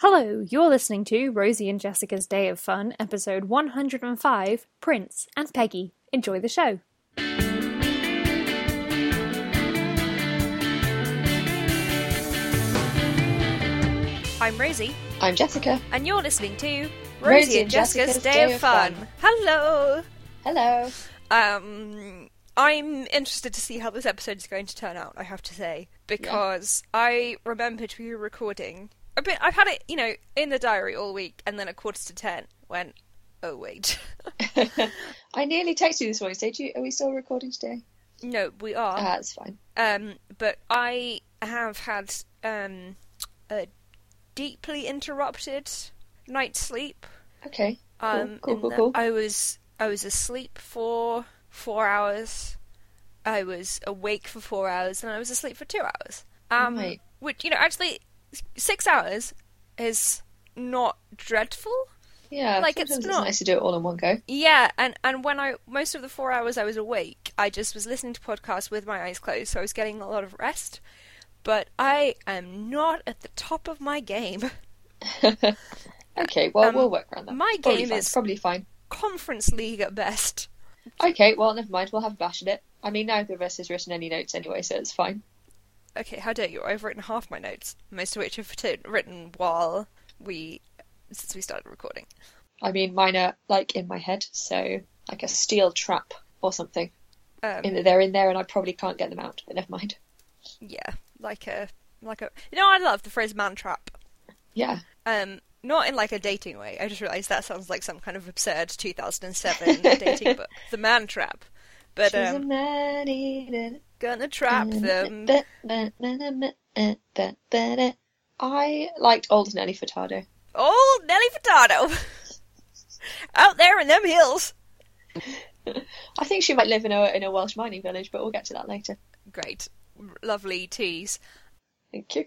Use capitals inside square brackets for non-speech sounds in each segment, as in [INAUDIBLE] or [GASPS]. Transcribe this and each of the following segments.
Hello, you're listening to Rosie and Jessica's Day of Fun, episode 105 Prince and Peggy. Enjoy the show. I'm Rosie, I'm Jessica. and you're listening to Rosie and Jessica's Day of Fun. Hello. Hello. Um, I'm interested to see how this episode is going to turn out. I have to say because I remembered we were recording. I've been, I've had it, you know, in the diary all week, and then at quarter to ten went. Oh wait, [LAUGHS] I nearly texted you this morning. Said you, are we still recording today? no, we are. Ah, that's fine. Um, but I have had um a deeply interrupted night's sleep. Okay. Cool, Um, cool, cool, cool. I was I was asleep for four hours. I was awake for four hours, and I was asleep for two hours. Um, Right. which you know, actually, six hours is not dreadful. Yeah, like, it's it's, not- nice to do it all in one go. Yeah, and and when I most of the four hours I was awake, I just was listening to podcasts with my eyes closed, so I was getting a lot of rest. But I am not at the top of my game. [LAUGHS] okay, well Um, we'll work around that. my Probably game fine, is- probably fine. Conference league at best. Okay, well never mind. We'll have a bash at it. I mean, neither of us has written any notes anyway, so it's fine. Okay, how dare you? I've written half my notes, most of which I've t- written while we since we started recording. I mean, mine are like in my head, so like a steel trap or something. Um, In they're in there, and I probably can't get them out. But never mind. yeah, like a like a. You know, I love the phrase "man trap." Yeah. Um, not in like a dating way. I just realised that sounds like some kind of absurd 2007 dating [LAUGHS] book. The man trap. But She's a um, man eater. Gonna trap them. I liked Old Nelly Furtado. Old Nelly Furtado. [LAUGHS] Out there in them hills. I think she might live in a in a Welsh mining village, but we'll get to that later. Great, lovely tease. Thank you.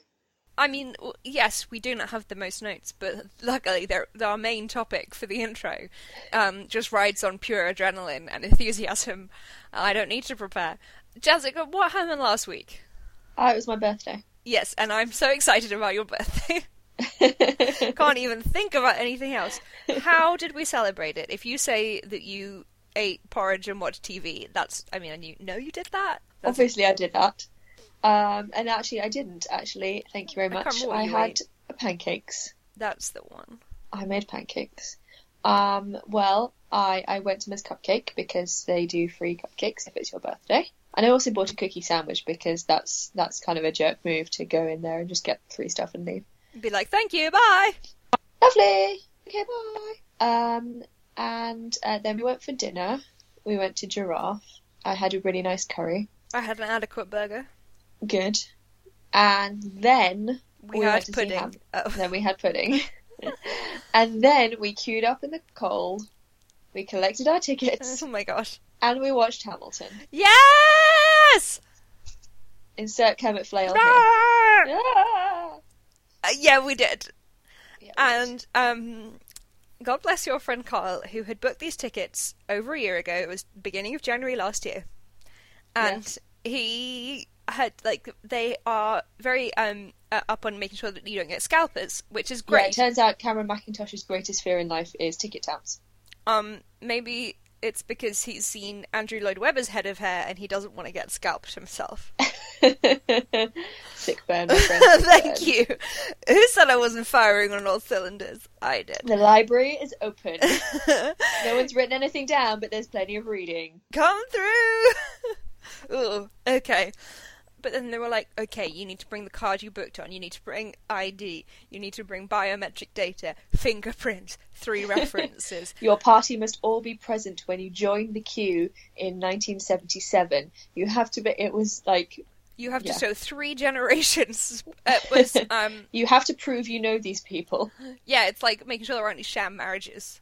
I mean, yes, we do not have the most notes, but luckily, our main topic for the intro um, just rides on pure adrenaline and enthusiasm. I don't need to prepare. Jessica, what happened last week? Ah, it was my birthday. Yes, and I'm so excited about your birthday. [LAUGHS] [LAUGHS] Can't even think about anything else. How did we celebrate it? If you say that you ate porridge and watched TV, that's, I mean, and you know you did that. That's, Obviously, I did that. Um, and actually, I didn't. Actually, thank you very much. what I had ate. pancakes. that's the one. I made pancakes. Um, well, I I went to Miss Cupcake because they do free cupcakes if it's your birthday. And I also bought a cookie sandwich because that's that's kind of a jerk move to go in there and just get free stuff and leave. Be like, thank you, bye. Lovely. Okay, bye. Um, and uh, then we went for dinner. We went to Giraffe. I had a really nice curry. I had an adequate burger. Good. And then We, We had went to see pudding. Oh. then we had pudding. [LAUGHS] and then we queued up in the cold. We collected our tickets [LAUGHS] oh my gosh. and we watched Hamilton. Yes! Insert Kermit Flail here. Ah! Uh, yeah, we did. Yeah, And um, God bless your friend Carl, who had booked these tickets over a year ago. It was beginning of January last year, and he had like they are very um uh, up on making sure that you don't get scalpers, which is Yeah, it great. turns out Cameron Mackintosh's greatest fear in life is ticket taps. Um, maybe it's because he's seen Andrew Lloyd Webber's head of hair and he doesn't want to get scalped himself. [LAUGHS] Sick burn, friend. [LAUGHS] Thank burn. you. Who said I wasn't firing on all cylinders? I did. The library is open. [LAUGHS] no one's written anything down, but there's plenty of reading. Come through. Ooh, okay. But then they were like, okay, you need to bring the card you booked on. You need to bring ID. You need to bring biometric data, fingerprints, three [LAUGHS] references. Your party must all be present when you join the queue in 1977. You have to be. It was like You have Yeah. to show three generations. [LAUGHS] It was, [LAUGHS] um, you have to prove you know these people. yeah, it's like making sure there aren't any sham marriages,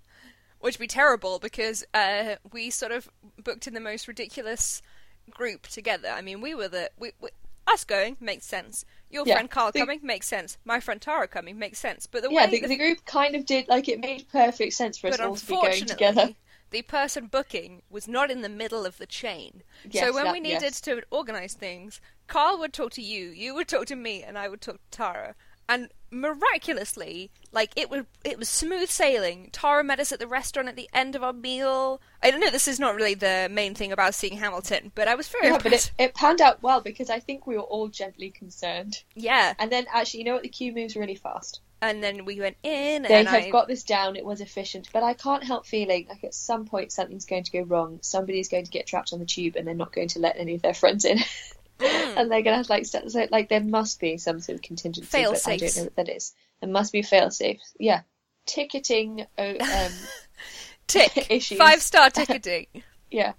which would be terrible because uh, we sort of booked in the most ridiculous group together. I mean, we were the we, we, us going makes sense. Your Yeah, friend Carl the- coming makes sense. My friend Tara coming makes sense. But the Yeah, way the, the, the group kind of did like it made perfect sense for us all to be going together. the person booking was not in the middle of the chain. Yes, so when that- we needed yes. to organise things, Carl would talk to you, you would talk to me, and I would talk to Tara. And miraculously, like it was it was smooth sailing. Tara met us at the restaurant at the end of our meal. I don't know. This is not really the main thing about seeing Hamilton, but I was very Yeah, but it, it panned out well because I think we were all gently concerned. yeah, And then actually, you know what? The queue moves really fast. and then we went in, They and have I got this down. It was efficient, but I can't help feeling like at some point something's going to go wrong. Somebody's going to get trapped on the tube, and they're not going to let any of their friends in. [LAUGHS] and they're going to have like st- so, like there must be some sort of contingency, but I don't know what that is. There must be fail safe. Yeah, ticketing. Um, [LAUGHS] tick [LAUGHS] issues. five star [LAUGHS] ticketing. yeah,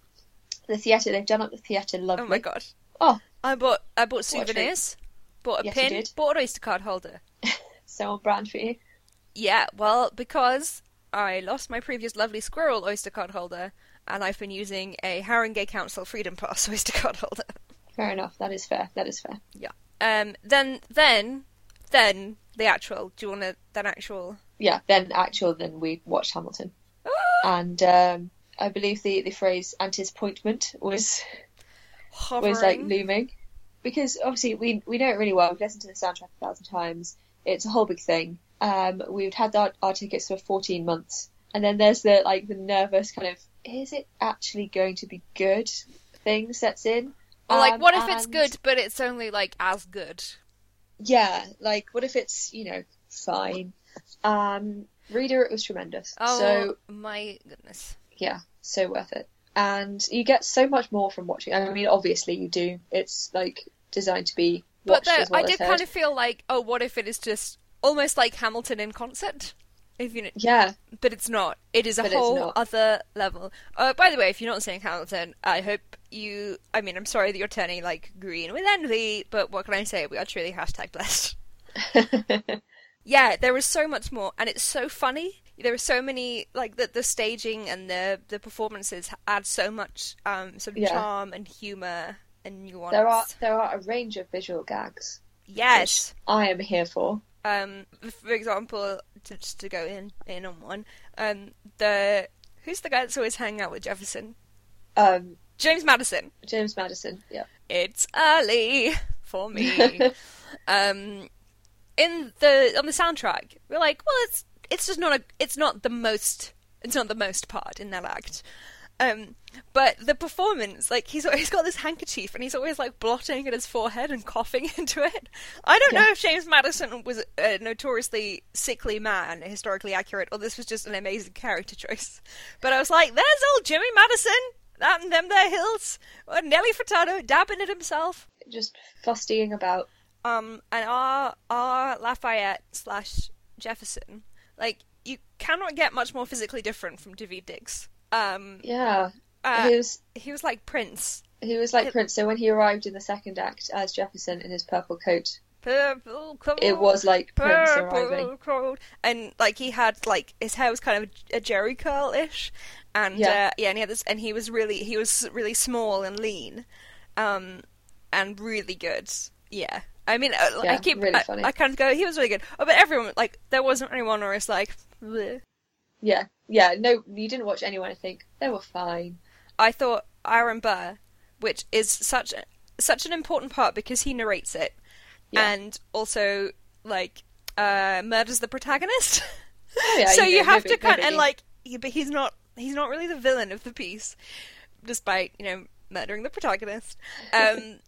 the theatre. They've done up the theatre. Lovely. oh my god! Oh, I bought I bought What a treat. souvenirs, bought a Yes, pin, bought an Oyster card holder. so on brand for you. Yeah, well, because I lost my previous lovely squirrel Oyster card holder, and I've been using a Haringey Council Freedom Pass Oyster card holder. Fair enough. That is fair. That is fair. Yeah. Um, then, then, then the actual. Do you want to then actual? Yeah. Then actual. Then we watched Hamilton, Ah, and um, I believe the the phrase "antisappointment" was hovering. was like looming because obviously we we know it really well. We've listened to the soundtrack a thousand times. It's a whole big thing. Um, we've had our, our tickets for 14 months, and then there's the like the nervous kind of is it actually going to be good thing sets in. Or like, Um, what if it's good, but it's only like as good? Yeah, like what if it's you know fine. Um, reader, it was tremendous. Oh So my goodness! yeah, so worth it. And you get so much more from watching. I mean, obviously you do. It's like designed to be But watched there, as well I did heard. kind of feel like, oh, what if it is just almost like Hamilton in concert? If you know, Yeah, but it's not. It is a But whole other level. Uh, by the way, if you're not seeing Hamilton, I hope you. I mean, I'm sorry that you're turning like green with envy, but what can I say? We are truly hashtag blessed. [LAUGHS] Yeah, there is so much more, and it's so funny. There are so many like the the staging and the the performances add so much um sort of Yeah. charm and humor and nuance. there are there are a range of visual gags yes. I am here for. Um, for example, to, just to go in in on one, um, the who's the guy that's always hanging out with Jefferson? Um, James Madison. James Madison. Yeah. It's early for me. [LAUGHS] um, in the on the soundtrack, we're like, well, it's it's just not a it's not the most it's not the most part in that act. Um, but the performance, like he's [LAUGHS] he's got this handkerchief and he's always like blotting at his forehead and coughing [LAUGHS] into it. I don't know if James Madison was a notoriously sickly man, historically accurate, or this was just an amazing character choice. But I was like, there's old Jimmy Madison, that and them there hills, or Nelly Furtado dabbing at himself. Just fustying about. Um, and our our Lafayette slash Jefferson, like you cannot get much more physically different from David Diggs. Um, Yeah. uh, he was he was like Prince. he was like it- Prince. So when he arrived in the second act as Jefferson in his purple coat, Purple coat, it was like Prince purple arriving. and like he had like his hair was kind of a Jheri curl ish, and Yeah. uh, yeah, and he had this, and he was really he was really small and lean, um, and really good. Yeah, I mean, uh, I keep really I, funny. I kind of go he was really good. Oh, but everyone like there wasn't anyone where it's like. Bleh. Yeah. Yeah. No, you didn't watch anyone. I think they were fine. I thought Aaron Burr, which is such a, such an important part because he narrates it, Yeah. and also like uh, murders the protagonist. [LAUGHS] Oh, yeah, so you know, have big- to kind and like, but he's not he's not really the villain of the piece, despite you know murdering the protagonist. [LAUGHS] Um,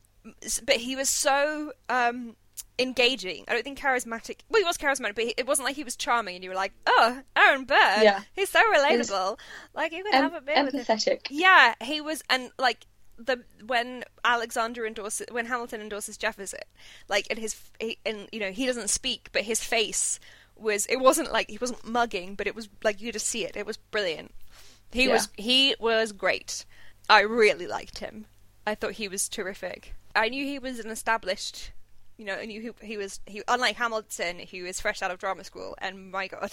but he was so um engaging. I don't think charismatic. Well, he was charismatic, but he, it wasn't like he was charming, and you were like, oh, Aaron Burr, Yeah. he's so was relatable. Like you could Em- have a bit with him. empathetic. Yeah, he was, and like the when Alexander endorses when Hamilton endorses Jefferson, like and his he, and you know he doesn't speak, but his face was it wasn't like he wasn't mugging, but it was like you just see it. It was brilliant. He Yeah. was he was great. I really liked him. I thought he was terrific. I knew he was an established. You know, I knew he, he was he unlike Hamilton, who is fresh out of drama school, and my god,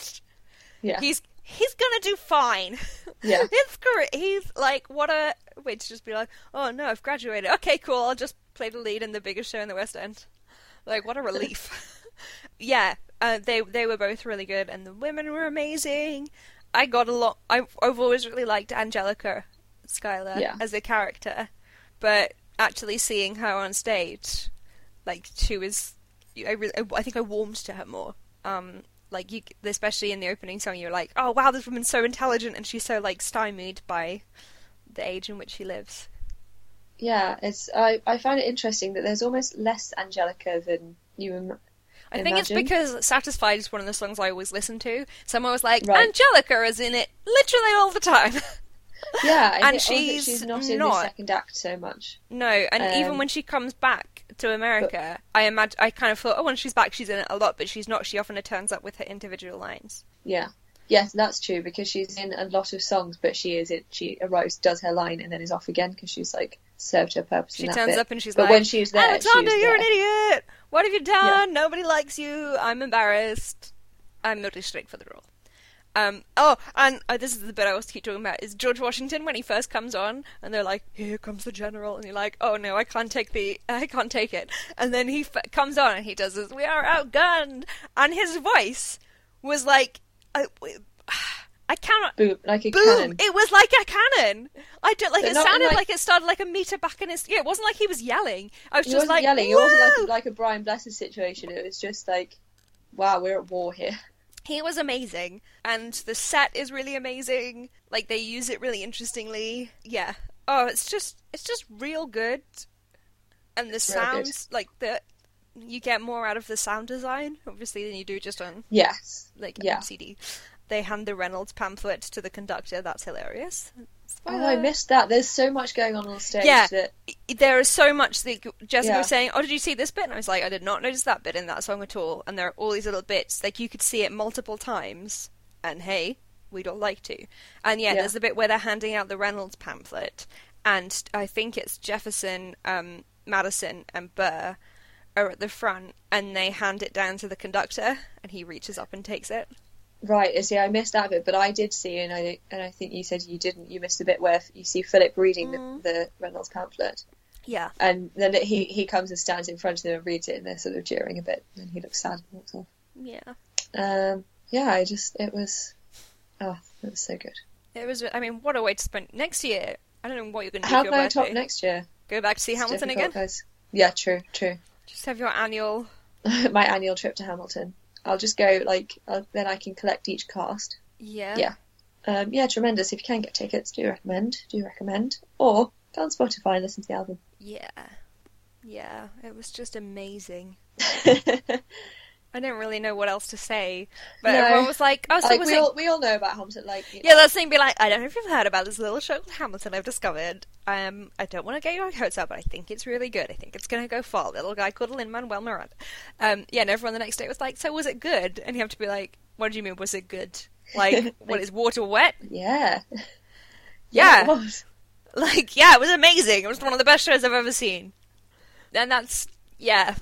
Yeah. he's he's gonna do fine. Yeah. [LAUGHS] it's great. He's like, what a way to just be like, oh no, I've graduated. Okay, cool. I'll just play the lead in the biggest show in the West End. Like, what a relief. [LAUGHS] yeah, uh, they they were both really good, and the women were amazing. I got a lot. I, I've always really liked Angelica Schuyler Yeah. as a character, but actually seeing her on stage, like she was, I really, I think I warmed to her more. Um, like you, especially in the opening song, you're like, oh wow, this woman's so intelligent, and she's so like stymied by the age in which she lives. Yeah, it's I I find it interesting that there's almost less Angelica than you. Im- I think it's because Satisfied is one of the songs I always listen to. Someone was like, Right. Angelica is in it literally all the time. [LAUGHS] Yeah, And I think also she's she's not in not. the second act so much. no, and even Um, when she comes back to America, I imagine I kind of thought, oh, when she's back, she's in it a lot, but she's not. She often turns up with her individual lines. Yeah. Yes, that's true because she's in a lot of songs, but she is it. She arrives, does her line, and then is off again because she's like served her purpose. She in that turns bit. up and she's but like, when she's there, Alexander, she was you're there. an idiot. What have you done? Nobody likes you. I'm embarrassed. I'm not straight for the role. Um, oh, and uh, this is the bit I always keep talking about is George Washington when he first comes on, and they're like, "Here comes the general," and you're like, "Oh no, I can't take the, [LAUGHS] I can't take it." And then he f- comes on and he does this, "We are outgunned," and his voice was like, I, [SIGHS] I cannot. Boom, like a Boom! cannon. It was like a cannon. I don't like. But it sounded like- like... it started like a meter back in his. Yeah, it wasn't like he was yelling. I was He just like yelling. It wasn't like like a Brian Blessed situation. It was just like, wow, we're at war here. He was amazing, and the set is really amazing. Like they use it really interestingly. Yeah. Oh, it's just it's just real good, and the good. sounds like the you get more out of the sound design obviously than you do just on Yes. like Yeah. on CD. They hand the Reynolds pamphlet to the conductor. That's hilarious. Oh, I missed that. There's so much going on on stage Yeah. that there is so much that Jessica Yeah. was saying, "Oh, did you see this bit?" And I was like, "I did not notice that bit in that song at all." And there are all these little bits, like you could see it multiple times. And hey, we'd all like to. And yeah, Yeah. there's the bit where they're handing out the Reynolds pamphlet, and I think it's Jefferson, um, Madison, and Burr are at the front, and they hand it down to the conductor, and he reaches up and takes it. Right. See, I missed that bit, but I did see, and I and I think you said you didn't. You missed a bit where you see Philip reading Mm. the, the Reynolds pamphlet, Yeah, and then he he comes and stands in front of them and reads it, and they're sort of jeering a bit, and he looks sad and walks off. yeah. Um, yeah, I just it was, oh, it was so good. It was. I mean, what a way to spend next year. I don't know what you're going to do How can I top next year? Go back to see It's Hamilton again. guys. Yeah, true, true. Just have your annual. [LAUGHS] My annual trip to Hamilton. I'll just go like then I can collect each cast. Yeah. Yeah. Um, yeah, tremendous. If you can get tickets, do recommend. Do recommend. Or go on Spotify and listen to the album. Yeah. Yeah. It was just amazing. [LAUGHS] I don't really know what else to say, but No. everyone was like, "Oh, so like we it?" all we all know about Hamilton. Like you know, Yeah, that's the thing. Be like, I don't know if you've heard about this little show called Hamilton I've discovered. Um, I don't want to get your hopes up, but I think it's really good. I think it's going to go far. Little guy called Lin Manuel Miranda. Um, yeah, and everyone the next day was like, "So was it good?" And you have to be like, "What do you mean? Was it good? Like, [LAUGHS] what is water wet? yeah, Yeah. was. Like, yeah, it was amazing. It was one of the best shows I've ever seen. And that's yeah,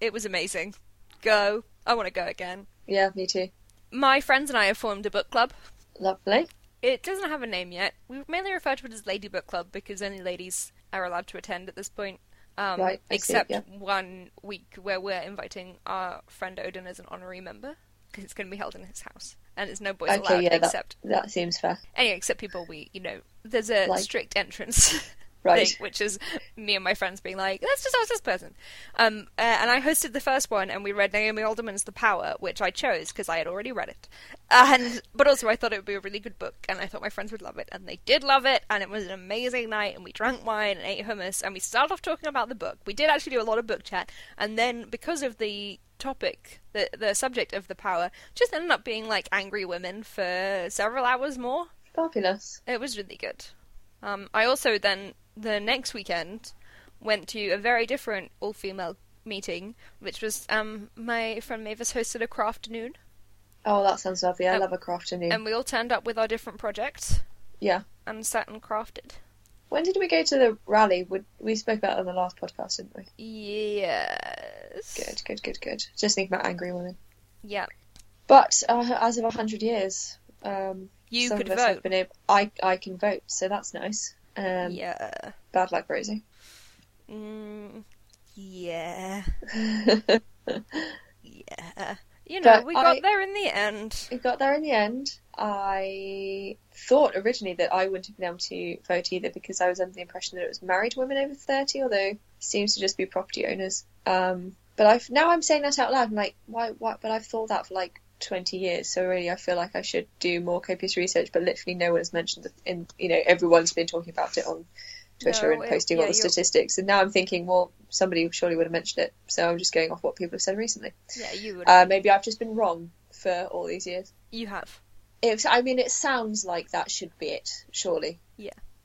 it was amazing. Go. I want to go again. Yeah, me too. My friends and I have formed a book club. Lovely. It doesn't have a name yet. We mainly refer to it as Lady Book Club because only ladies are allowed to attend at this point. Um, Right, I see, except yeah. one week where we're inviting our friend Odin as an honorary member because it's going to be held in his house and there's no boys Okay, allowed yeah, that, that seems fair. anyway except people we you know there's a Like- strict entrance [LAUGHS] Right. thing, which is me and my friends being like, let's just ask this person. Um, uh, and I hosted the first one, and we read Naomi Alderman's The Power, which I chose because I had already read it. And but also I thought it would be a really good book, and I thought my friends would love it, and they did love it, and it was an amazing night, and we drank wine and ate hummus, and we started off talking about the book. We did actually do a lot of book chat, and then because of the topic, the the subject of The Power, just ended up being like angry women for several hours more. Fabulous. It was really good. Um, I also then the next weekend went to a very different all female meeting, which was um, my friend Mavis hosted a craft noon, Oh, that sounds lovely. I Um, love a craft noon. and we all turned up with our different projects yeah. and sat and crafted. When did we go to the rally? Would we spoke about it on the last podcast, didn't we? Yes. Good, good, good, good. Just think about angry women. Yeah. But uh, as of a hundred years, um, You some could of us have vote. been able. I I can vote, so that's nice. Um, yeah. Bad luck, Rosie. Mm, yeah. [LAUGHS] Yeah. You know, But we got I- there in the end. We got there in the end. I thought originally that I wouldn't have been able to vote either because I was under the impression that it was married women over 30, although it seems to just be property owners. Um, But I've now I'm saying that out loud. I'm like, why? Why? But I've thought that for like 20 years. So really, I feel like I should do more copious research. But literally, no one has mentioned it. In you know, everyone's been talking about it on Twitter No, and it- posting yeah, all the you're- statistics. And now I'm thinking, well, somebody surely would have mentioned it. So I'm just going off what people have said recently. Yeah, you would. Uh, maybe I've just been wrong for all these years. you have. It, I mean, it sounds like that should be it, surely.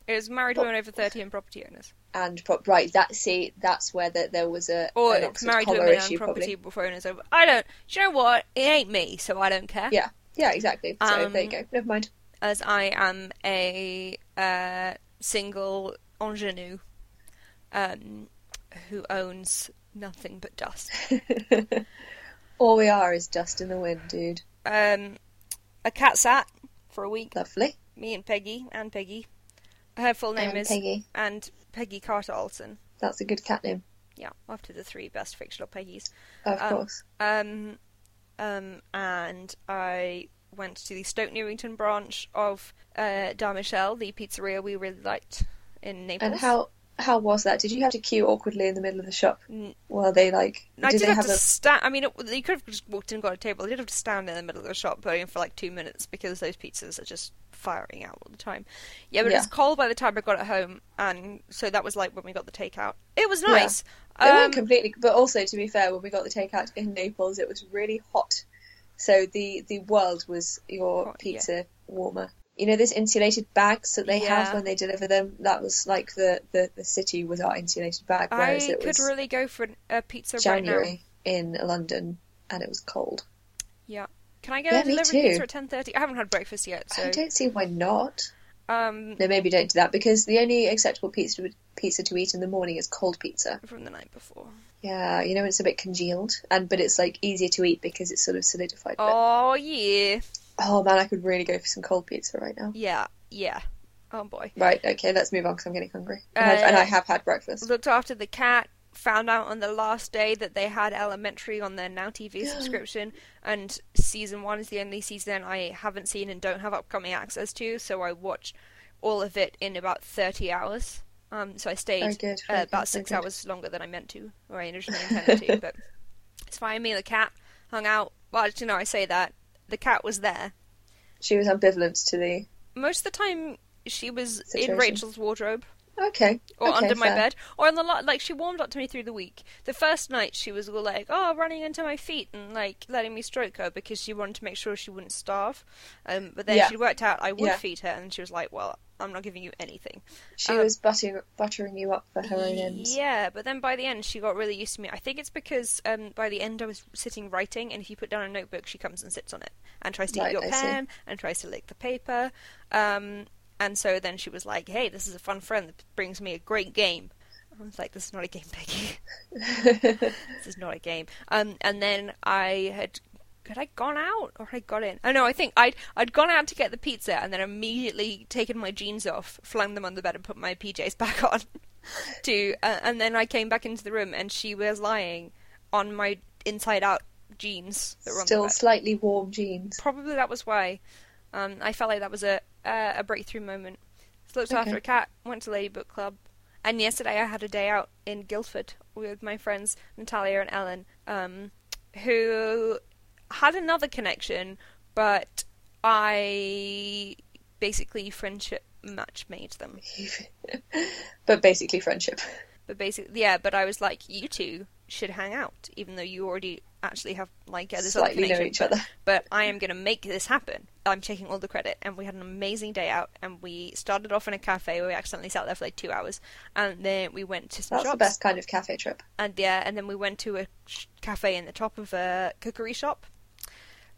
It was married women over thirty and property owners, And pro- right, that see, that's where the, there was a or it's married women issue, and property probably. owners over. I don't. Do you know what? It ain't me, so I don't care. Yeah. Yeah, exactly. So Um, there you go. Never mind. As I am a uh, single ingenue, um, who owns nothing but dust. [LAUGHS] All we are is dust in the wind, dude. Um, a cat sat for a week. Lovely. Me and Peggy and Peggy. Her full name And is Peggy. and Peggy Carter Olson. That's a good cat name. Yeah, after the three best fictional Peggies. Of Um, course. Um, um, and I went to the Stoke Newington branch of uh, Da Michele, the pizzeria we really liked in Naples. And how how was that? Did you have to queue awkwardly in the middle of the shop while they like? I did have, have to a? stand. I mean, it, you could have just walked in and got a table. I did have to stand in the middle of the shop, waiting for like two minutes because those pizzas are just firing out all the time. Yeah, but it was cold by the time I got it home, and so that was like when we got the takeout. It was Yeah. nice. They weren't Um, completely, but also to be fair, when we got the takeout in Naples, it was really hot. So the the world was your Hot, yeah. pizza warmer. You know, those insulated bags that they Yeah. have when they deliver them. That was like the the, the city was our insulated bag, I whereas it could was really go for a pizza right January in London and it was cold. yeah Can I get Yeah, a delivery pizza at ten thirty? I haven't had breakfast yet, so I don't see why not. um, No, maybe don't do that because the only acceptable pizza pizza to eat in the morning is cold pizza. from the night before. Yeah, you know it's a bit congealed, and but it's like easier to eat because it's sort of solidified. Oh yeah, Oh man, I could really go for some cold pizza right now. yeah, yeah. Oh boy. Right, okay, let's move on because I'm getting hungry, and, I've, and Uh, I have had breakfast. looked after the cat. Found out on the last day that they had Elementary on their Now TV [GASPS] subscription, and season one is the only season I haven't seen and don't have upcoming access to. So I watched all of it in about thirty hours. Um, so I stayed Very good. uh, about good, six good. hours longer than I meant to, or I originally [LAUGHS] intended to. But it's fine. Me and the cat hung out. Well, actually, no, I say that the cat was there She was ambivalent to the. most of the time. She was in Rachel's wardrobe. Okay. or okay, under my fair. bed, or on the lot. Like she warmed up to me through the week. The first night she was all like, "Oh, running into my feet and like letting me stroke her because she wanted to make sure she wouldn't starve." Um, but then Yeah. she worked out I would Yeah. feed her, and she was like, "Well, I'm not giving you anything." She Um, was buttering buttering you up for her own ends. Yeah, but then by the end she got really used to me. I think it's because um, by the end I was sitting writing, and if you put down a notebook, she comes and sits on it and tries to Right, eat your I see. pen and tries to lick the paper. Um, and so then she was like, "Hey, this is a fun friend that brings me a great game." I was like, "This is not a game, [LAUGHS] Peggy." [LAUGHS] this is not a game. Um, and then I had had I gone out or had I got in? Oh no, I think I'd I'd gone out to get the pizza and then immediately taken my jeans off, flung them on the bed, and put my PJs [LAUGHS] back on. to uh, and then I came back into the room and she was lying on my inside out jeans that were Still slightly warm jeans. Probably that was why. Um, I felt like that was a uh, a breakthrough moment. So looked after a cat, went to Lady Book Club, and yesterday I had a day out in Guildford with my friends Natalia and Ellen, um, who had another connection, but I basically friendship match made them. [LAUGHS] but basically friendship. But basically, yeah. But I was like, you two should hang out, even though you already actually have like yeah, this other Slightly know connection. each other. but I am going to make this happen. I'm taking all the credit. And we had an amazing day out, and we started off in a cafe where we accidentally sat there for like two hours, and then we went to some That's shops, the best kind of cafe trip. and yeah, and then we went to a cafe in the top of a cookery shop,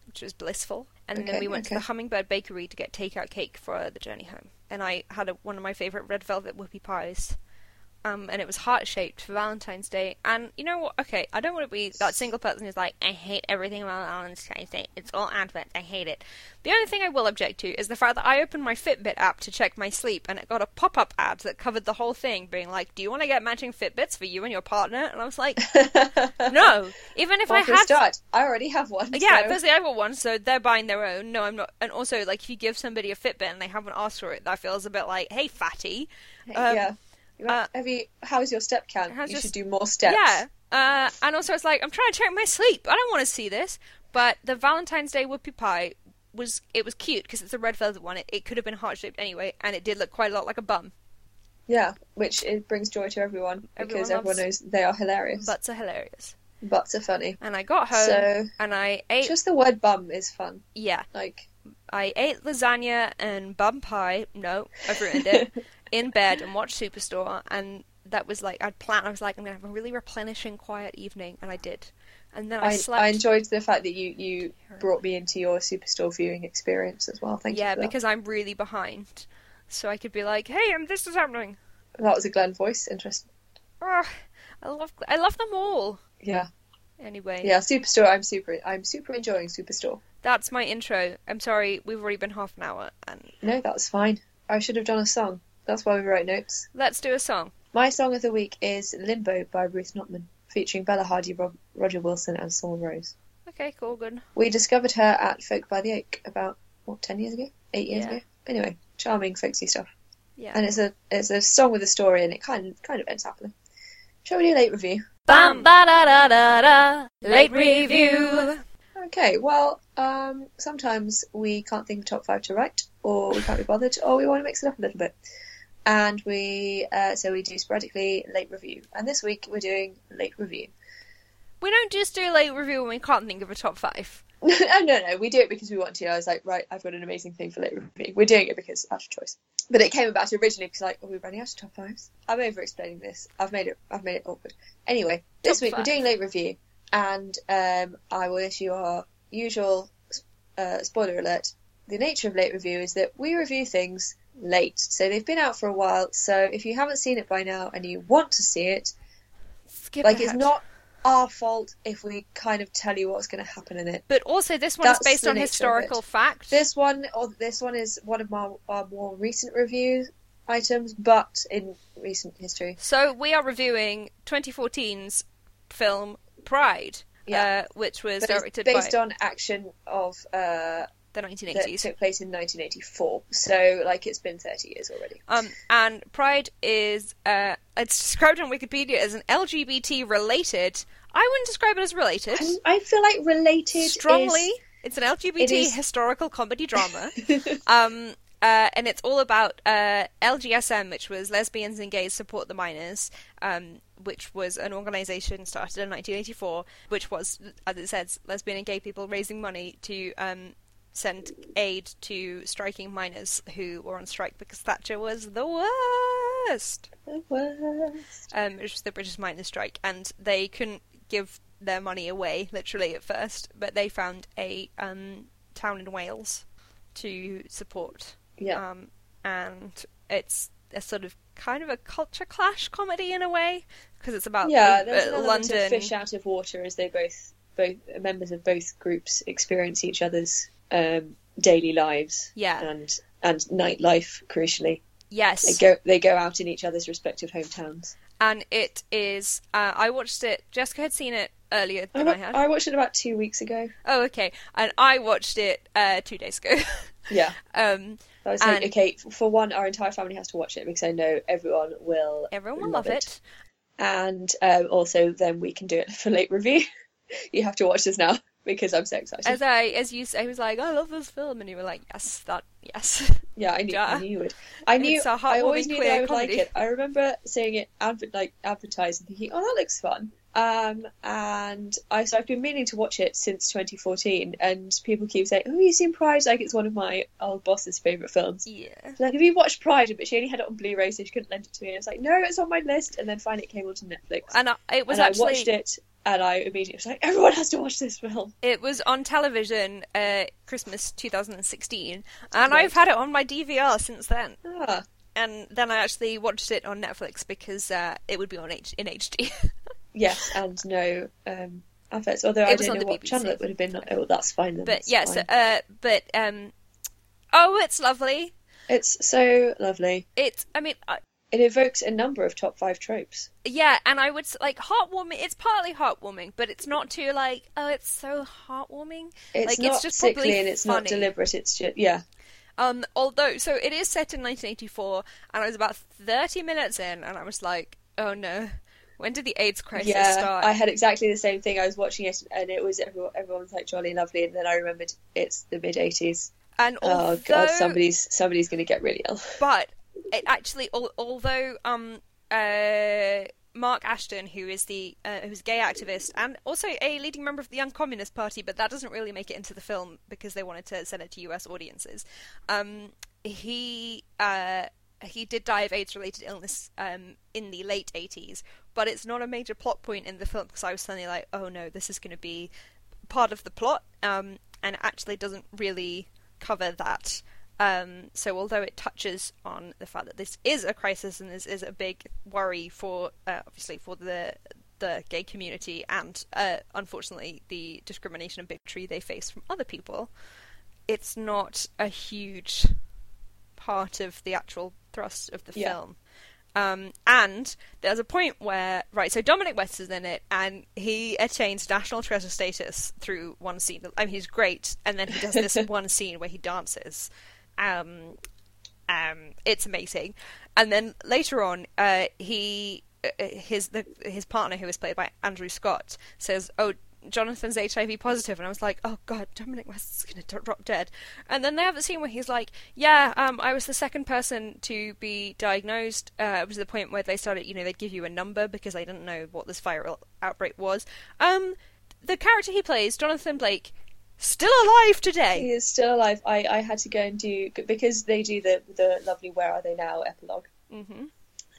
which was blissful, and then we went to the Hummingbird Bakery to get takeout cake for the journey home, and I had a, one of my favorite red velvet whoopie pies. Um, and it was heart shaped for Valentine's Day. And you know what? Okay, I don't want to be that single person who's like, I hate everything about Valentine's Day. It's all advent. I hate it. The only thing I will object to is the fact that I opened my Fitbit app to check my sleep, and it got a pop up ad that covered the whole thing, being like, "Do you want to get matching Fitbits for you and your partner?" And I was like, [LAUGHS] "No." Even if well, I had start, I already have one. yeah, so- firstly I got one, so they're buying their own. No, I'm not. And also, like, if you give somebody a Fitbit and they haven't asked for it, that feels a bit like, "Hey, fatty." Um, yeah. Uh, have, you? How's your step count? You should do more steps. Yeah, Uh, and also, it's like I'm trying to check my sleep. I don't want to see this. But the Valentine's Day whoopie pie was it was cute because it's a red velvet one. It, it could have been heart shaped anyway, and it did look quite a lot like a bum. Yeah, which it brings joy to everyone because everyone, Everyone knows they are hilarious. Butts are hilarious. Butts are funny. And I got home So and I ate. just the word bum is fun. Yeah, Like I ate lasagna and bum pie. No, I've ruined it. [LAUGHS] in bed and watched Superstore, and that was like I'd planned. I was like, I'm gonna have a really replenishing, quiet evening, and I did. And then I, I, slept. I enjoyed the fact that you you brought me into your superstore viewing experience as well. Thank yeah, you. That. because I'm really behind, so I could be like, "Hey, um, this is happening." that was a Glenn voice. Interesting. Oh, I love, I love them all. Yeah, Anyway, yeah. Superstore. I'm super. I'm super enjoying Superstore. that's my intro. I'm sorry, we've already been half an hour, and No, that's fine. I should have done a song. That's why we write notes. let's do a song. My song of the week is "Limbo" by Ruth Notman, featuring Bella Hardy, Rob, Roger Wilson, and Saul Rose. Okay, cool, good. We discovered her at Folk by the Oak about what ten years ago, eight years Yeah. ago. Anyway, charming folksy stuff, Yeah. and it's a it's a song with a story, and it kind of kind of ends happily. Shall we do a late review? Bam ba da da da da. Late review. Okay, well, um, sometimes we can't think of top five to write, or we can't be bothered, or we want to mix it up a little bit. And we, uh, so we do sporadically late review. And this week we're doing late review. We don't just do late review when we can't think of a top five. no, [LAUGHS] no, no, we do it because we want to. I was like, right, I've got an amazing thing for late review. We're doing it because out of choice. But it came about originally because like, are we running out of top fives? I'm over explaining this. I've made it. I've made it awkward. Anyway, this Top week five. we're doing late review, and um, I will issue our usual uh, spoiler alert. The nature of late review is that we review things late, so they've been out for a while. So if you haven't seen it by now and you want to see it, Skip like it's not our fault if we kind of tell you what's going to happen in it. But also, this one is based on historical fact. This one, or this one is one of my our more recent review items, but in recent history. So we are reviewing 2014's film Pride, Yeah. uh, which was But directed based by on action of uh, the that took place in 1984. So, like, it's been 30 years already. Um, and Pride is uh, it's described on Wikipedia as an LGBT related. I wouldn't describe it as related. I, I feel like related Strongly, is- it's an LGBT it is- historical comedy drama. [LAUGHS] [LAUGHS] um, uh, and it's all about uh, LGSM, which was Lesbians and Gays Support the Minors, um, which was an organisation started in 1984, which was, as it says, lesbian and gay people raising money to um, send aid to striking miners who were on strike because Thatcher was the worst. The worst. Um, which was the British miners' strike, and they couldn't give their money away, literally at first, but they found a um, town in Wales to support. Yeah. Um, and it's a sort of kind of a culture clash comedy in a way because it's about yeah, uh, there's element London. fish out of water as they both, both members of both groups experience each other's um, daily lives Yeah. and and nightlife. Crucially, Yes, they go they go out in each other's respective hometowns. and it is. Uh, I watched it. Jessica had seen it earlier I, than wa- I had. I watched it about two weeks ago. Oh, okay. And I watched it uh, two days ago. [LAUGHS] Yeah. um, I was like, okay, for one, our entire family has to watch it because I know everyone will. everyone will love it. And um, also, then we can do it [LAUGHS] for late review. [LAUGHS] you have to watch this now because I'm so excited. As I, as you, I was like, I love this film, and you were like, yes, that, yes. [LAUGHS] yeah, I knew, Duh. I knew you would. I knew. A I always knew that I would comedy. like it. I remember seeing it adver- like advertised and thinking, oh, that looks fun. Um, and I so I've been meaning to watch it since 2014, and people keep saying, "Oh, you've seen Pride?" Like it's one of my old boss's favorite films. yeah. Like, have you watched Pride? But she only had it on Blu-ray, so she couldn't lend it to me. And I was like, no, it's on my list. And then finally it came onto Netflix. And I, it was and actually, I watched it, and I immediately was like, everyone has to watch this film. it was on television, uh, Christmas 2016, and Right. I've had it on my DVR since then. Ah, And then I actually watched it on Netflix because uh, it would be on H- in HD. [LAUGHS] yes, and no um, adverts. Although I It was don't know what BBC. channel it would have been. Oh, that's fine then. but yes, fine. uh, but um, oh, it's lovely. it's so lovely. It's, I mean, I, It evokes a number of top five tropes. Yeah, and I would like heartwarming. It's partly heartwarming, but it's not too like oh, it's so heartwarming. It's like not it's just sickly and it's funny. not deliberate. It's just yeah, Um, although so it is set in 1984, and I was about 30 minutes in, and I was like, oh no, When did the AIDS crisis yeah, start? I had exactly the same thing. I was watching it, and it was everyone, everyone's like jolly lovely, and then I remembered it's the mid '80s. and although, Oh god, somebody's somebody's going to get really ill. [LAUGHS] but it actually, al- although um uh Mark Ashton, who is the uh, who's a gay activist and also a leading member of the Young Communist Party, but that doesn't really make it into the film because they wanted to send it to U.S. audiences. Um, he uh, he did die of AIDS-related illness um, in the late '80s, but it's not a major plot point in the film because I was suddenly like, oh no, this is going to be part of the plot, um, and actually doesn't really cover that. Um, so although it touches on the fact that this is a crisis and this is a big worry for uh, obviously for the the gay community and uh, unfortunately the discrimination and bigotry they face from other people, it's not a huge part of the actual thrust of the Yeah. film. Um, and there's a point where, right, so Dominic West is in it, and he attains national treasure status through one scene. I mean, he's great, and then he does this [LAUGHS] one scene where he dances. Um, um, it's amazing. And then later on, uh, he, uh, his the, his partner, who is played by Andrew Scott, says, "Oh, Jonathan's HIV and I was like, "Oh God, Dominic West's gonna drop dead." And then they have the scene where he's like, "Yeah, um, I was the second person to be diagnosed." Uh, it was the point where they started, you know, they'd give you a number because they didn't know what this viral outbreak was. Um, the character he plays, Jonathan Blake, still alive today. He is still alive. I, I had to go and do because they do the the lovely "Where Are They Now" epilogue, hmm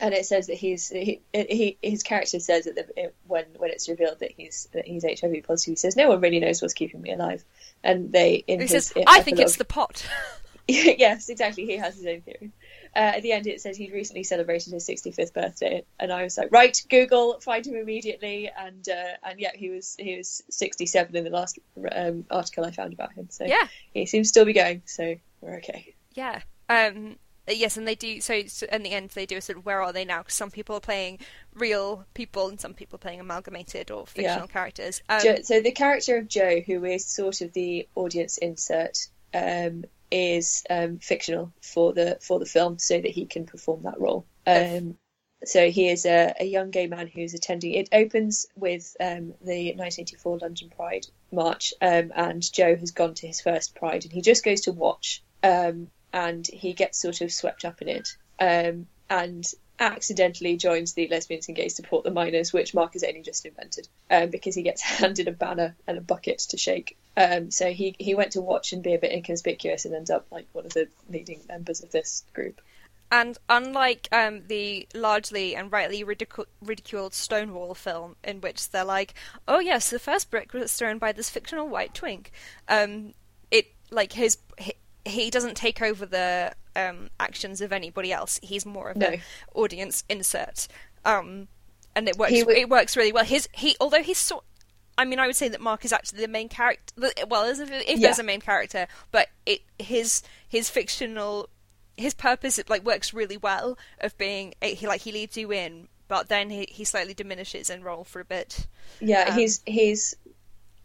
and it says that he's he, he his character says that the, when when it's revealed that he's that he's HIV positive, he says no one really knows what's keeping me alive, and they in He his says, "I think it's the pot." [LAUGHS] [LAUGHS] yes, exactly. He has his own theory. Uh, at the end, it says he'd recently celebrated his 65th birthday, and I was like, right, Google, find him immediately. And uh, and yeah, he was he was 67 in the last um, article I found about him. So yeah. he seems to still be going. So we're okay. Yeah. Um, yes, and they do. So, so in the end, they do a sort of where are they now? Because some people are playing real people, and some people are playing amalgamated or fictional characters. Um, Jo- so the character of Joe, who is sort of the audience insert, um, is um, fictional for the for the film, so that he can perform that role. Um, so he is a, a young gay man who's attending. It opens with um, the 1984 London Pride March, um, and Joe has gone to his first Pride, and he just goes to watch, um, and he gets sort of swept up in it, um, and accidentally joins the lesbians and gays support the miners, which Mark has only just invented, um, because he gets [LAUGHS] handed a banner and a bucket to shake. Um, so he he went to watch and be a bit inconspicuous, and ends up like one of the leading members of this group. And unlike um, the largely and rightly ridicu- ridiculed Stonewall film, in which they're like, "Oh yes, the first brick was thrown by this fictional white twink," um, it like his he, doesn't take over the um, actions of anybody else. He's more of No. an audience insert, um, and it works. W- it works really well. His he, although he's sort. I mean, I would say that Mark is actually the main character. Well, as if, if Yeah. there's a main character, but it his his fictional his purpose it like works really well of being he like he leads you in but then he, he slightly diminishes in role for a bit Yeah, Um, he's he's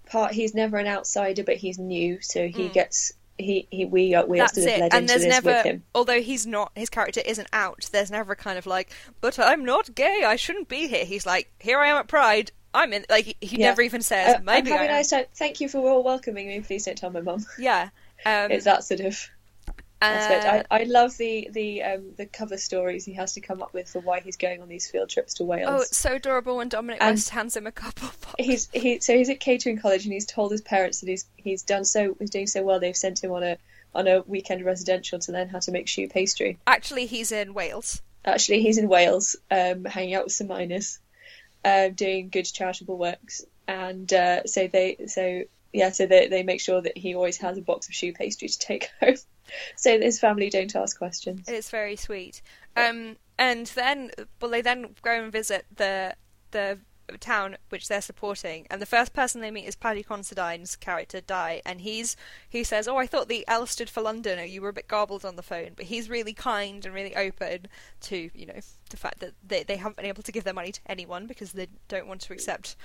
part. He's never an outsider, but he's new, so he gets he, he we are we are that's sort of it and there's never although he's not his character isn't out there's never kind of like but i'm not gay i shouldn't be here he's like here i am at pride i'm in like he, he Yeah. never even says Uh, maybe I'm having a am. nice time. Thank you for all welcoming me. Please don't tell my mum. yeah [LAUGHS] um, it's that sort of aspect. uh, I, I love the the um, the cover stories he has to come up with for why he's going on these field trips to Wales. oh it's so adorable when dominic And- west hands him a cup of he's he so he's at catering college and he's told his parents that he's he's done so he's doing so well they've sent him on a on a weekend residential to learn how to make choux pastry. actually he's in wales Actually, he's in Wales, um, hanging out with some miners, um, doing good charitable works, and uh, so they so yeah so they they make sure that he always has a box of choux pastry to take [LAUGHS] home, so that his family don't ask questions. It's very sweet. Um, and then, well, they then go and visit the the town which they're supporting, and the first person they meet is Paddy Considine's character, Dai, and he's he says, "Oh, I thought the L stood for London, or you were a bit garbled on the phone," but he's really kind and really open to you know the fact that they they haven't been able to give their money to anyone because they don't want to accept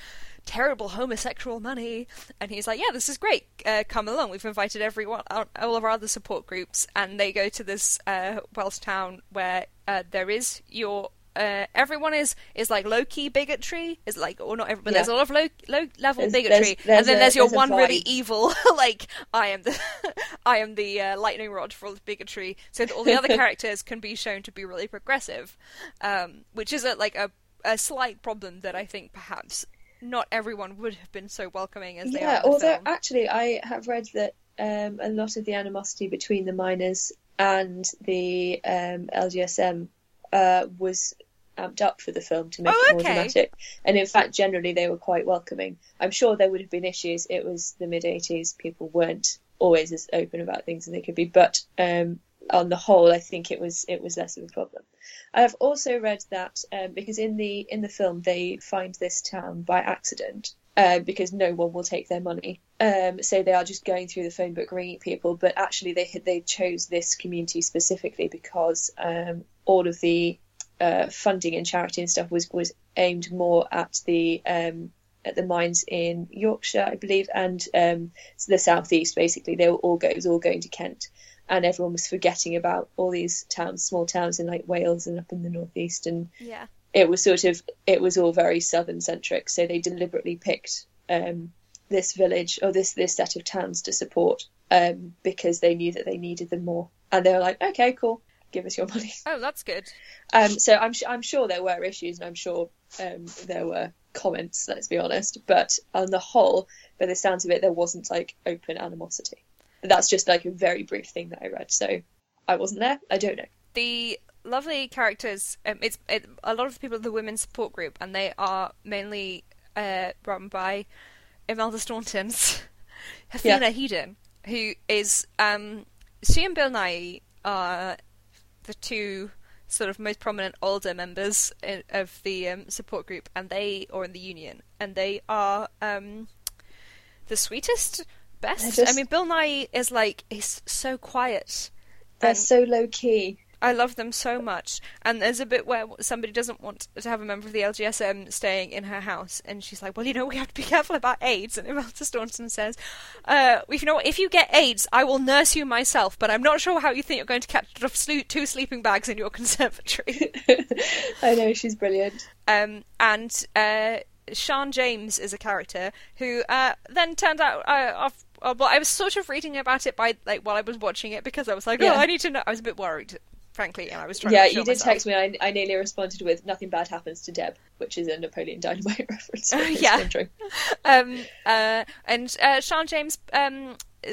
terrible homosexual money, and he's like, "Yeah, this is great. Uh, come along. We've invited everyone, all of our other support groups, and they go to this uh, Welsh town where uh, there is your uh, everyone is is like low key bigotry is like or not everyone but Yeah. there's a lot of low low level There's- bigotry there's- there's and then a- there's your one really evil [LAUGHS] like I am the [LAUGHS] I am the uh, lightning rod for all the bigotry so that all the other [LAUGHS] characters can be shown to be really progressive um, which is a, like a a slight problem that I think perhaps not everyone would have been so welcoming as they are Yeah, although film. actually I have read that um, a lot of the animosity between the miners and the um, LGSM uh, was amped up for the film to make Oh, it more okay. dramatic. And in fact, generally they were quite welcoming. I'm sure there would have been issues. It was the mid 80s. People weren't always as open about things as they could be, but um, on the whole, I think it was it was less of a problem. I have also read that um, because in the in the film they find this town by accident uh, because no one will take their money. Um, so they are just going through the phone book ringing people, but actually they they chose this community specifically because um, all of the uh, funding and charity and stuff was was aimed more at the um, at the mines in Yorkshire, I believe, and um, the southeast. Basically, they were all go, it was all going to Kent, and everyone was forgetting about all these towns, small towns in like Wales and up in the northeast, and yeah. it was sort of it was all very southern centric. So they deliberately picked um, this village or this this set of towns to support um, because they knew that they needed them more, and they were like, okay, cool, give us your money. Oh, that's good. Um, so I'm su- I'm sure there were issues, and I'm sure um, there were comments. Let's be honest, but on the whole, by the sounds of it, there wasn't like open animosity. That's just like a very brief thing that I read. So I wasn't there. I don't know. the lovely characters. Um, it's it, a lot of the people of the women's support group, and they are mainly uh, run by Imelda Staunton's [LAUGHS] Hefina Yeah. Headon, who is um, she and Bill Nighy are the two sort of most prominent older members i- of the um, support group, and they are in the union, and they are um, the sweetest, best. They're I mean, Bill Nighy is like he's so quiet. They're so low key. I love them so much. And there's a bit where somebody doesn't want to have a member of the LGSM staying in her house, and she's like, "Well, you know, we have to be [LAUGHS] careful about AIDS." And Imelda Staunton says, uh, "You know, what? if you get AIDS, I will nurse you myself, but I'm not sure how you think you're going to catch it off two sleeping bags in your [LAUGHS] conservatory." [LAUGHS] I know she's brilliant. um, and uh, Sian James is a character who uh, then turned out. Uh, off, uh, well, I was sort of reading about it by like while I was watching it because I was like, "Oh, Yeah. I need to know." I was a bit worried, frankly, and I was trying. Yeah, to you did myself. text me. I, I nearly responded with "Nothing bad happens to Deb," which is a Napoleon Dynamite [LAUGHS] reference. Case [LAUGHS] yeah. [LAUGHS] um, uh, and uh, Sian James um, uh,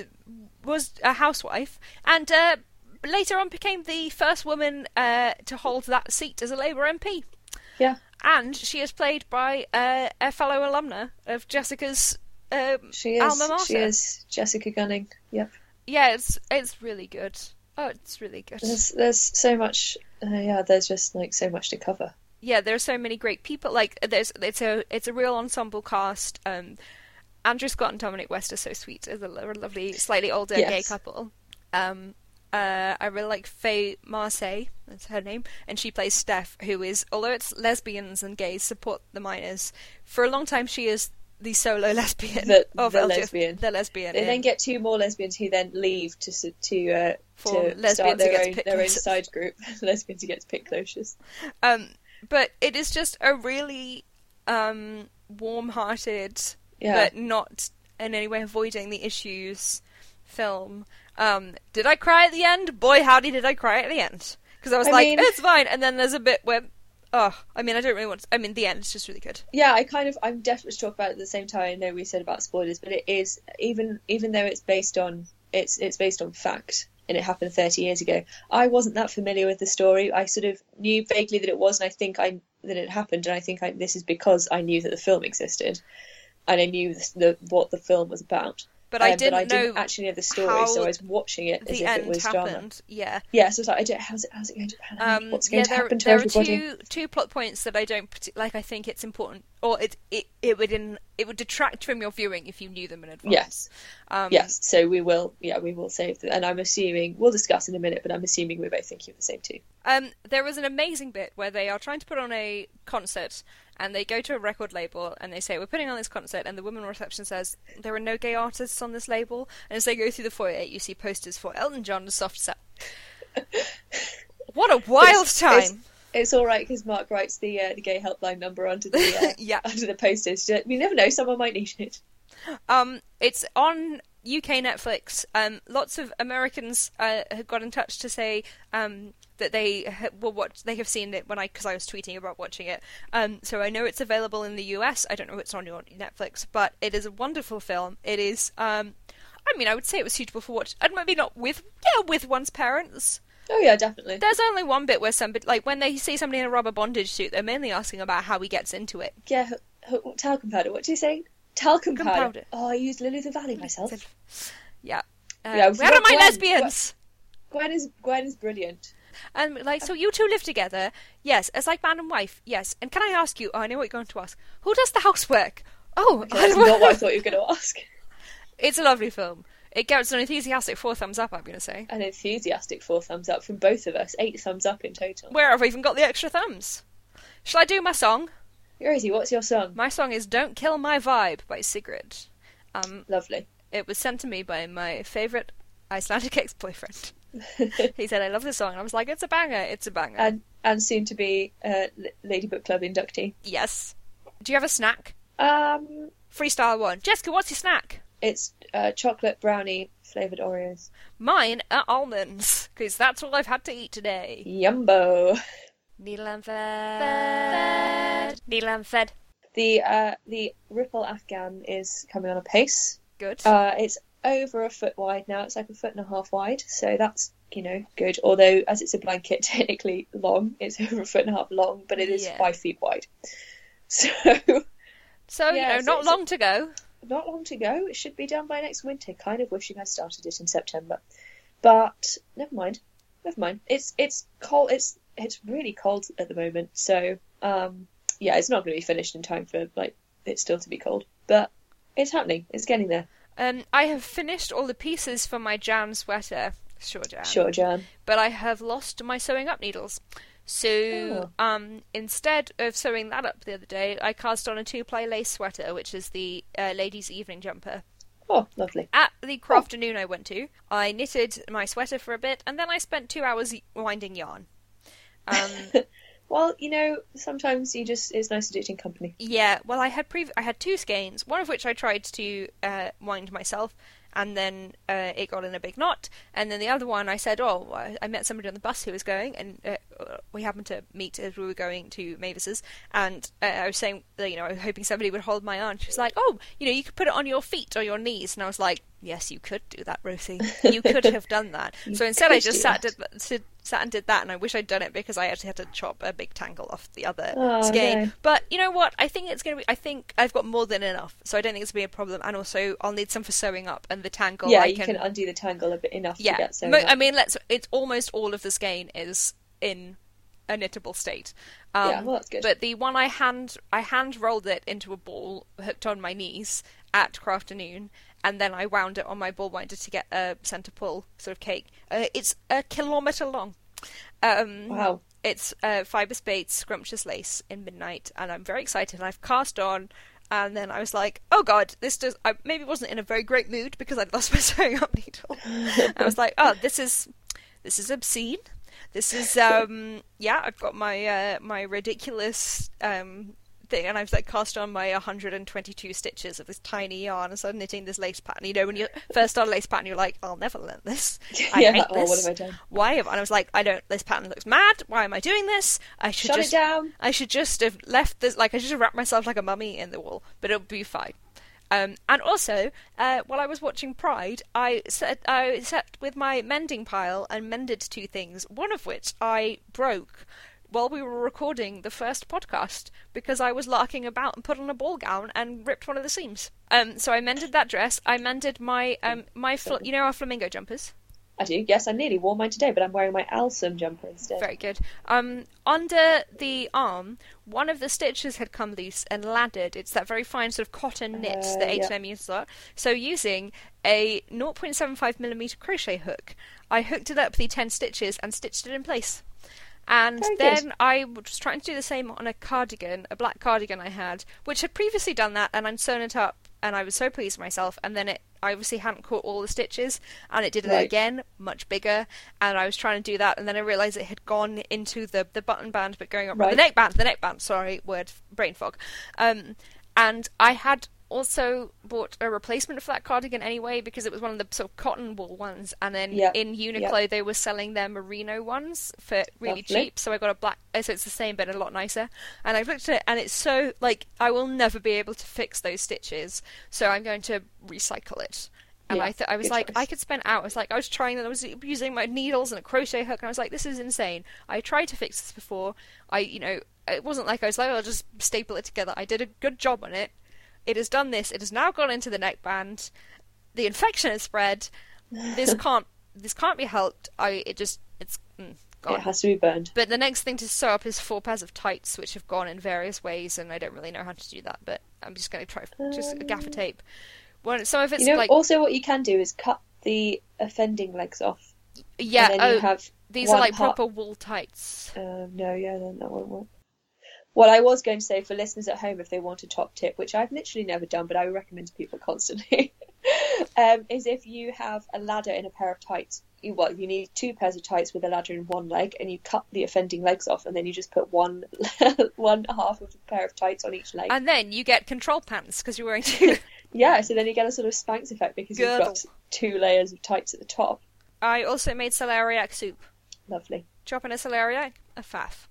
was a housewife, and uh, later on became the first woman uh, to hold that seat as a Labour MP. Yeah, And she is played by uh, a fellow alumna of Jessica's um, she is. alma mater. She is Jessica Gunning. Yep. Yeah, it's it's really good. Oh, it's really good. There's there's so much. Uh, yeah, there's just like so much to cover. yeah, there are so many great people. Like there's it's a it's a real ensemble cast. Um, Andrew Scott and Dominic West are so sweet as a lovely, slightly older gay couple. Um, uh, I really like Faye Marsay, that's her name, and she plays Steph, who is although it's lesbians and gays support the minors. For a long time, she is the solo [LAUGHS] lesbian The- of the lesbian. The lesbian. They then get two more lesbians who then leave to to uh, to start their own their own side group. [LAUGHS] lesbians against closures. Um, but it is just a really um, warm-hearted, Yeah. but not in any way avoiding the issues film. Um, did I cry at the end? Boy, howdy, did I cry at the end? Because I was I like, mean- it's fine, and then there's a bit where, oh, I mean, I don't really want. To, I mean, the end is just really good. yeah, I kind of I'm desperate to talk about it at the same time. I know we said about spoilers, but it is even even though it's based on it's it's based on fact and it happened 30 years ago. I wasn't that familiar with the story. I sort of knew vaguely that it was, and I think I that it happened, and I think I, this is because I knew that the film existed, and I knew the, the what the film was about. But I Um, didn't I didn't know actually know the story, so I was watching it as if it was happened. drama. Yeah. Yeah, so it's like I don't, how's it how's it going to pan out? Um, What's going yeah, to there, happen to there everybody? are two two plot points that I don't like. I think it's important, or it it it would in, it would detract from your viewing if you knew them in advance. Yes. Um, Yes, so we will. Yeah, we will save them, and I'm assuming we'll discuss in a minute. But I'm assuming we're both thinking of the same two. Um, there was an amazing bit where they are trying to put on a concert, and they go to a record label and they say, "We're putting on this concert," and the woman on reception says, "There are no gay artists on this label." And as they go through the foyer, you see posters for Elton John and Soft Cell. [LAUGHS] what a wild It's- time! it's- It's all right because Mark writes the uh, the gay helpline number onto the uh, [LAUGHS] Yeah. onto the posters. We never know; someone might need it. Um, it's on UK Netflix. Um, lots of Americans uh, have got in touch to say um, that they ha- will watch. They have seen it when I because I was tweeting about watching it. Um, so I know it's available in the US. I don't know if it's on your Netflix, but it is a wonderful film. It is. Um, I mean, I would say it was suitable for watch. And maybe not with yeah with one's parents. Oh yeah, definitely. There's only one bit where somebody like when they see somebody in a rubber bondage suit, they're mainly asking about how he gets into it. Yeah, h- h- talcum powder. What do you say? Talcum Talcum powder. powder. Oh, I used Lily the Valley myself. Yeah. Uh, Yeah, where are my Gwen- lesbians? Gwen is Gwen is brilliant. And like, so you two live together, yes, as like man and wife, yes. And can I ask you? Oh, I know what you're going to ask. Who does the housework? Oh, That's not what I thought you were going to ask. [LAUGHS] it's a lovely film. It gets an enthusiastic four thumbs up. I'm going to say. An enthusiastic four thumbs up from both of us. Eight thumbs up in total. Where have I even got the extra thumbs? Shall I do my song? Rosie, what's your song? My song is "Don't Kill My Vibe" by Sigrid. Um, Lovely. it was sent to me by my favourite Icelandic [LAUGHS] ex-boyfriend. [LAUGHS] he said, "I love this song," and I was like, "It's a banger! It's a banger!" and and soon to be uh, Lady Book Club inductee. yes. Do you have a snack? Um, Freestyle one. Jessica, what's your snack? it's uh, chocolate brownie flavored Oreos. Mine are almonds, because that's all I've had to eat today. Yumbo. Needle and. Needle and fed. The uh, the Ripple Afghan is coming on a pace. Good. Uh, it's over a foot wide now. It's like a foot and a half wide, so that's you know good. Although as it's a blanket, [LAUGHS] technically long, it's [LAUGHS] over a foot and a half long, but it is Yeah. five feet wide. [LAUGHS] So so, yeah, you know, so not it's- long to go. not long to go. It should be done by next winter. Kind of wishing I started it in September, but never mind. Never mind. It's it's cold. It's it's really cold at the moment. So um, yeah, it's not going to be finished in time for like it still to be cold. But it's happening. It's getting there. Um, I have finished all the pieces for my jam sweater. Sure, Jan. Sure, Jan. But I have lost my sewing up needles. So, um, instead of sewing that up the other day, I cast on a two-ply lace sweater, which is the uh, ladies' evening jumper. Oh, lovely. At the crafternoon I went to, I knitted my sweater for a bit, and then I spent two hours winding yarn. Um, [LAUGHS] Well, you know, sometimes you just it's nice to do it in company. yeah, well, I had pre- I had two skeins, one of which I tried to uh, wind myself, and then uh, it got in a big knot. And then the other one, I said, "Oh, I- met somebody on the bus who was going, and uh, we happened to meet as we were going to Mavis's." And uh, I was saying, you know, I was hoping somebody would hold my arm. She was like, "Oh, you know, you could put it on your feet or your knees," and I was like, "Yes, you could do that, Rosie. [LAUGHS] You could have done that." so instead, I just sat did, sit- sat and did that, and I wish I'd done it because I actually had to chop a big tangle off the other Oh, skein. no. But you know what? I think it's going to be. I think I've got more than enough, so I don't think it's going to be a problem. And also, I'll need some for sewing up, and the tangle. yeah, I you can, can undo the tangle a bit enough yeah. to get. Mo- I mean, let's. It's almost all of the skein is in a knittable state. Um, Yeah, well, that's good. But the one I hand I hand rolled it into a ball hooked on my knees at craft crafternoon, and then I wound it on my ball winder to get a centre pull sort of cake. Uh, it's a kilometre long. Um, wow. it's uh, Fyberspates scrumptious lace in midnight, and I'm very excited. I've cast on, and then I was like, "Oh God, this does." I maybe wasn't in a very great mood because I'd lost [LAUGHS] my sewing up needle. I was like, "Oh, this is this is obscene. This is um yeah." I've got my uh, my ridiculous um thing, and I've like cast on my 122 stitches of this tiny yarn and started knitting this lace pattern. You know, when you first start a lace pattern, you're like, "I'll never learn this. [LAUGHS] I Yeah, hate oh, what this. have I done?" Why have?" And I was like, "I don't. This pattern looks mad. Why am I doing this? I should Shut just it down. I should just have left this, like, I should have wrapped myself like a mummy in the wall, but it'll be fine. Um, and also, uh, while I was watching Pride, I sat, I sat with my mending pile and mended two things, one of which I broke while we were recording the first podcast because I was larking about and put on a ball gown and ripped one of the seams. Um, so I mended that dress. I mended my um, my fl- you know our flamingo jumpers. I do. Yes, I nearly wore mine today, but I'm wearing my Alsum jumper instead. Very good. Um, under the arm, one of the stitches had come loose and laddered. It's that very fine sort of cotton knit Uh, that yeah. H&M uses a lot. So using a 0.75 millimeter crochet hook, I hooked it up the 10 stitches and stitched it in place. And Very good. then I was trying to do the same on a cardigan, a black cardigan I had, which had previously done that, and I'd sewn it up, and I was so pleased with myself. And then it I obviously hadn't caught all the stitches, and it did it Right. again, much bigger. And I was trying to do that, and then I realised it had gone into the the button band, but going up the neck band, the neck band. Sorry, word brain fog. Um, and I had also bought a replacement for that cardigan anyway because it was one of the sort of cotton wool ones, and then Yeah, in Uniqlo they were selling their merino ones for really Lovely. cheap. So I got a black. uh, So it's the same but a lot nicer. And I've looked at it, and it's so like I will never be able to fix those stitches. So I'm going to recycle it. And Yeah, I, th- I was like, choice. I could spend hours. Like I was trying, that. I was using my needles and a crochet hook, and I was like, this is insane. I tried to fix this before. I, you know, it wasn't like I was like, I'll just staple it together. I did a good job on it. It has done this. It has now gone into the neckband. The infection has spread. This [LAUGHS] can't. This can't be helped. I. It just. It's mm, gone. It has to be burned. But the next thing to sew up is four pairs of tights, which have gone in various ways, and I don't really know how to do that. But I'm just going to try just gaffer tape. Well, some of it's Um, You know, like also what you can do is cut the offending legs off. yeah. and then Oh, you have these are like part- proper wool tights. Um, no, yeah, then that won't work. What I was going to say for listeners at home, if they want a top tip, which I've literally never done, but I recommend to people [LAUGHS] constantly, [LAUGHS] um, is if you have a ladder in a pair of tights. You, well, you need two pairs of tights with a ladder in one leg, and you cut the offending legs off, and then you just put one [LAUGHS] one half of a pair of tights on each leg. And then you get control pants because you're wearing two. yeah, so then you get a sort of Spanx effect because you've got two layers of tights at the top. I also made celeriac soup. Lovely. Chopping a celeriac, a faff.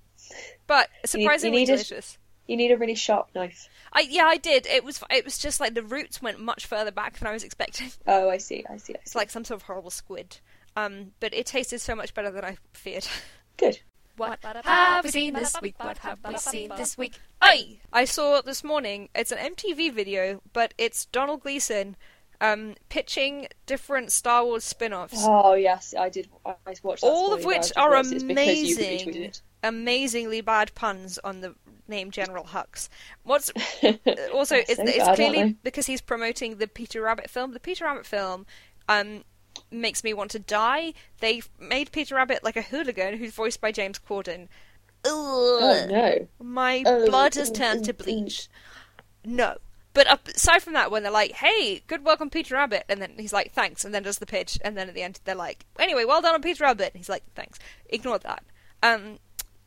But you surprisingly need a- delicious. You need a really sharp knife. I yeah, I did. It was it was just like the roots went much further back than I was expecting. [LAUGHS] Oh, I see, I see, I see. It's like some sort of horrible squid. Um, but it tasted so much better than I feared. [LAUGHS] Good. What have we seen this week? What have we seen this week? I I saw this morning. It's an MTV video, but it's Domhnall Gleeson um, pitching different Star Wars spin-offs, Oh yes, I did. I I watched all of which are realised because you amazing, it. Amazingly bad puns on the name General Hux. What's [LAUGHS] also it's, so it's bad, clearly because he's promoting the Peter Rabbit film. The Peter Rabbit film um, makes me want to die. They made Peter Rabbit like a hooligan who's voiced by James Corden. Oh no. My Oh, blood has mm, turned to bleach. No. But aside from that, when they're like, "Hey, good work on Peter Rabbit," and then he's like, "Thanks," and then does the pitch, and then at the end they're like, "Anyway, well done on Peter Rabbit," and he's like, "Thanks." Ignore that. Um,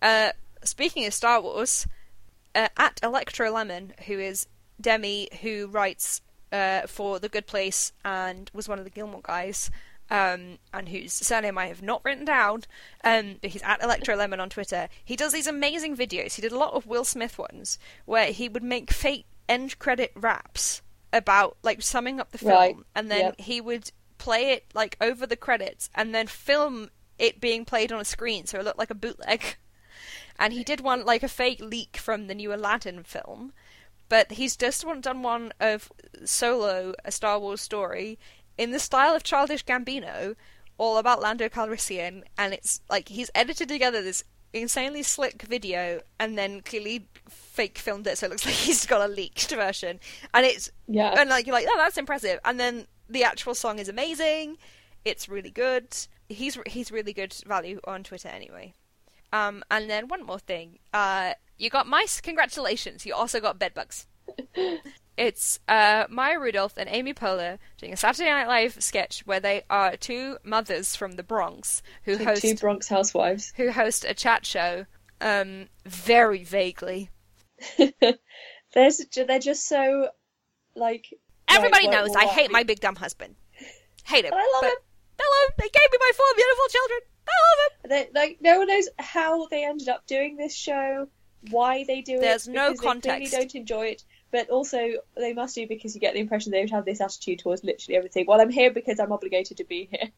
uh, speaking of Star Wars, uh, at Electro Lemon, who is Demi, who writes uh, for The Good Place and was one of the Gilmore guys, um, and whose surname I have not written down, um, but he's at Electro Lemon on Twitter. He does these amazing videos. He did a lot of Will Smith ones where he would make fake end credit raps about like summing up the film, Right, and then yep. he would play it like over the credits, and then film it being played on a screen, so it looked like a bootleg. [LAUGHS] And he did one like a fake leak from the new Aladdin film, but he's just one, done one of Solo, a Star Wars story, in the style of Childish Gambino, all about Lando Calrissian, and it's like he's edited together this insanely slick video and then clearly fake filmed it so it looks [LAUGHS] like he's got a leaked version. And it's Yeah. and like you're like oh that's impressive. And then the actual song is amazing. It's really good. He's he's really good value on twitter anyway um and then one more thing uh you got mice congratulations you also got bedbugs [LAUGHS] it's uh, Maya Rudolph and Amy Poehler doing a Saturday Night Live sketch where they are two mothers from the Bronx who Two- host Two Bronx housewives. who host a chat show, um, very vaguely. [LAUGHS] There's, they're just so like. Everybody right, knows I hate my big dumb husband. Hate him. But I love him. I love him. They gave me my four beautiful children. I love him. They, like no one knows how they ended up doing this show, why they do There's it. There's no They context. clearly don't enjoy it, but also they must do because you get the impression they would have this attitude towards literally everything. Well, I'm here because I'm obligated to be here.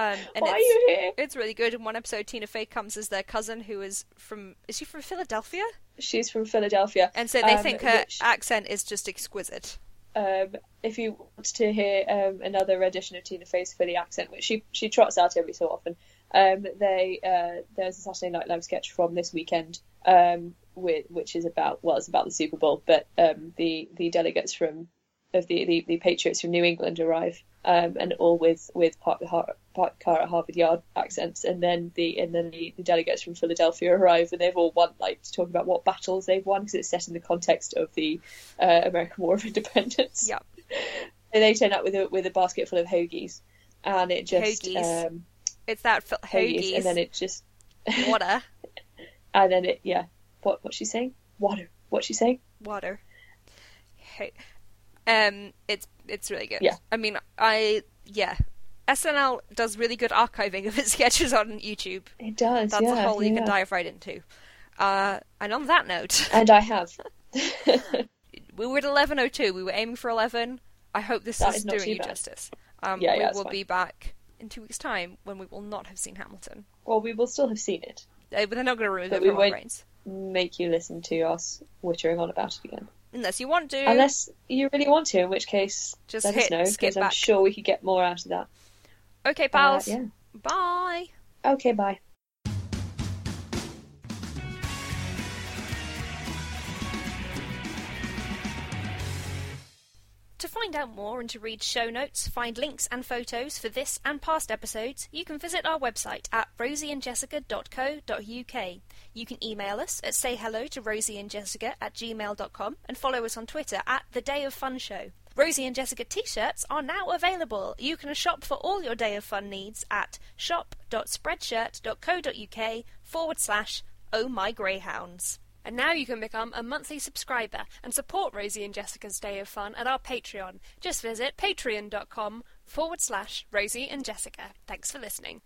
Um, and Why are it's, you here? it's really good. In one episode, Tina Fey comes as their cousin, who is from is she from Philadelphia? She's from Philadelphia, And so they Um, think her which- accent is just exquisite. um, if you want to hear um, another edition of Tina Fey's Philly accent, which she she trots out every so often, um, they uh, there's a Saturday Night Live sketch from this weekend, um, with, which is about well, it's about the Super Bowl, but um, the the delegates from of the, the, the Patriots from New England arrive, um, and all with with park the Har- park car at Harvard Yard accents, and then the and then the, the delegates from Philadelphia arrive, and they've all won like to talk about what battles they've won because it's set in the context of the uh, American War of Independence. Yep. [LAUGHS] they turn up with a with a basket full of hoagies, and it just Hoagies. It's that f- hoagies, hoagies. and then it just [LAUGHS] water, and then it yeah. What what's she saying? Water. What's she saying? water. Ho- Um, it's it's really good. Yeah. I mean, I yeah. SNL does really good archiving of its [LAUGHS] sketches on YouTube. It does. That's yeah, a hole you yeah. can dive right into. Uh, and on that note, And I have. [LAUGHS] we were at eleven oh two. We were aiming for eleven. I hope this That is is doing you bad. justice. Um, Yeah, we will fine. be back in two weeks' time when we will not have seen Hamilton. well, we will still have seen it. Uh, but they're not going to remove But it we from our won't- brains. Make you listen to us wittering on about it again. Unless you want to. Unless you really want to, in which case Just let hit us know skip because I'm back. sure we could get more out of that. Okay, Uh, pals. yeah. Bye. Okay. Bye. Find out more and to read show notes, find links and photos for this and past episodes, you can visit our website at rosieandjessica.co.uk. You can email us at sayhello to rosieandjessica at gmail.com and follow us on Twitter at The Day of Fun Show. Rosie and Jessica t-shirts are now available. You can shop for all your Day of Fun needs at shop.spreadshirt.co.uk forward slash oh my greyhounds. And now you can become a monthly subscriber and support Rosie and Jessica's Day of Fun at our Patreon. Just visit patreon.com forward slash Rosie and Jessica. Thanks for listening.